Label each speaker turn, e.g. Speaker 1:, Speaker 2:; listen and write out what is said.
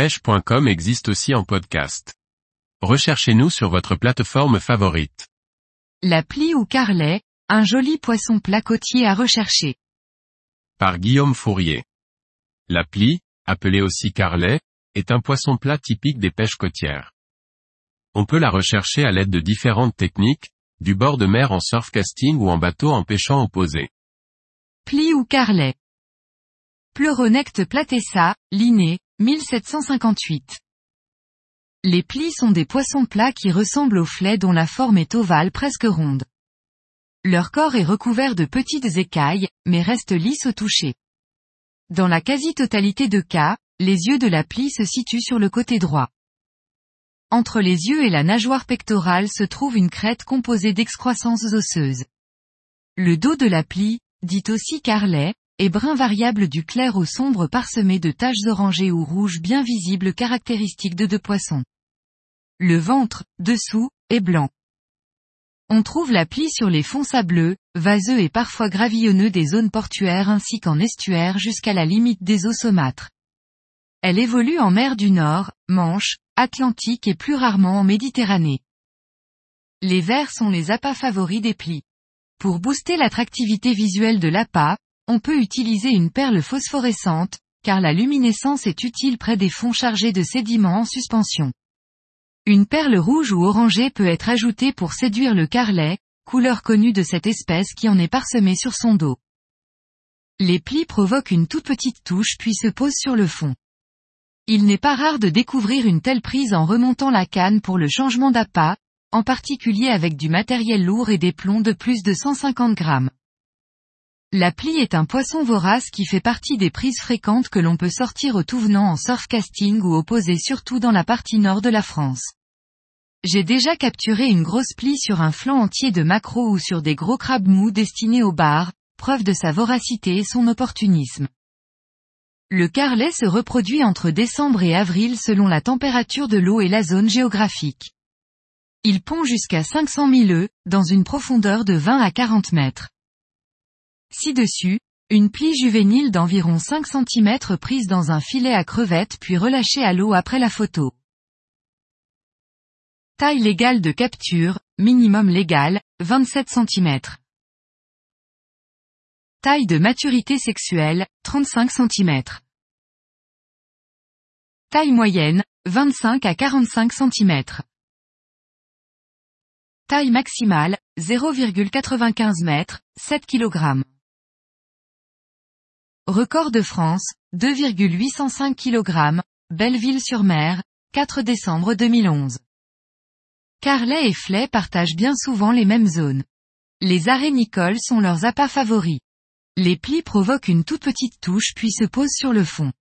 Speaker 1: pêche.com existe aussi en podcast. Recherchez-nous sur votre plateforme favorite.
Speaker 2: La plie ou carlet, un joli poisson plat côtier à rechercher.
Speaker 1: Par Guillaume Fourier. La plie, appelée aussi carlet, est un poisson plat typique des pêches côtières. On peut la rechercher à l'aide de différentes techniques, du bord de mer en surfcasting ou en bateau en pêchant opposé.
Speaker 2: Plie ou carlet. Pleuronecte platessa, Linné, 1758. Les plis sont des poissons plats qui ressemblent aux flets dont la forme est ovale presque ronde. Leur corps est recouvert de petites écailles, mais reste lisse au toucher. Dans la quasi-totalité de cas, les yeux de la plie se situent sur le côté droit. Entre les yeux et la nageoire pectorale se trouve une crête composée d'excroissances osseuses. Le dos de la plie, dit aussi carlet, est brun variable du clair au sombre parsemé de taches orangées ou rouges bien visibles caractéristiques de deux poissons. Le ventre, dessous, est blanc. On trouve la plie sur les fonds sableux, vaseux et parfois gravillonneux des zones portuaires ainsi qu'en estuaire jusqu'à la limite des eaux saumâtres. Elle évolue en mer du Nord, Manche, Atlantique et plus rarement en Méditerranée. Les verts sont les appâts favoris des plis. Pour booster l'attractivité visuelle de l'appât, on peut utiliser une perle phosphorescente, car la luminescence est utile près des fonds chargés de sédiments en suspension. Une perle rouge ou orangée peut être ajoutée pour séduire le carlet, couleur connue de cette espèce qui en est parsemée sur son dos. Les plis provoquent une toute petite touche puis se posent sur le fond. Il n'est pas rare de découvrir une telle prise en remontant la canne pour le changement d'appât, en particulier avec du matériel lourd et des plombs de plus de 150 grammes. La plie est un poisson vorace qui fait partie des prises fréquentes que l'on peut sortir au tout venant en surfcasting ou opposer surtout dans la partie nord de la France. J'ai déjà capturé une grosse plie sur un flanc entier de maquereau ou sur des gros crabes mous destinés au bar, preuve de sa voracité et son opportunisme. Le carlet se reproduit entre décembre et avril selon la température de l'eau et la zone géographique. Il pond jusqu'à 500 000 œufs, dans une profondeur de 20 à 40 mètres. Ci-dessus, une plie juvénile d'environ 5 cm prise dans un filet à crevettes puis relâchée à l'eau après la photo. Taille légale de capture, minimum légal, 27 cm. Taille de maturité sexuelle, 35 cm. Taille moyenne, 25 à 45 cm. Taille maximale, 0,95 m, 7 kg. Record de France, 2,805 kg, Belleville-sur-Mer, 4 décembre 2011. Carlet et Flay partagent bien souvent les mêmes zones. Les arénicoles sont leurs appâts favoris. Les plis provoquent une toute petite touche puis se posent sur le fond.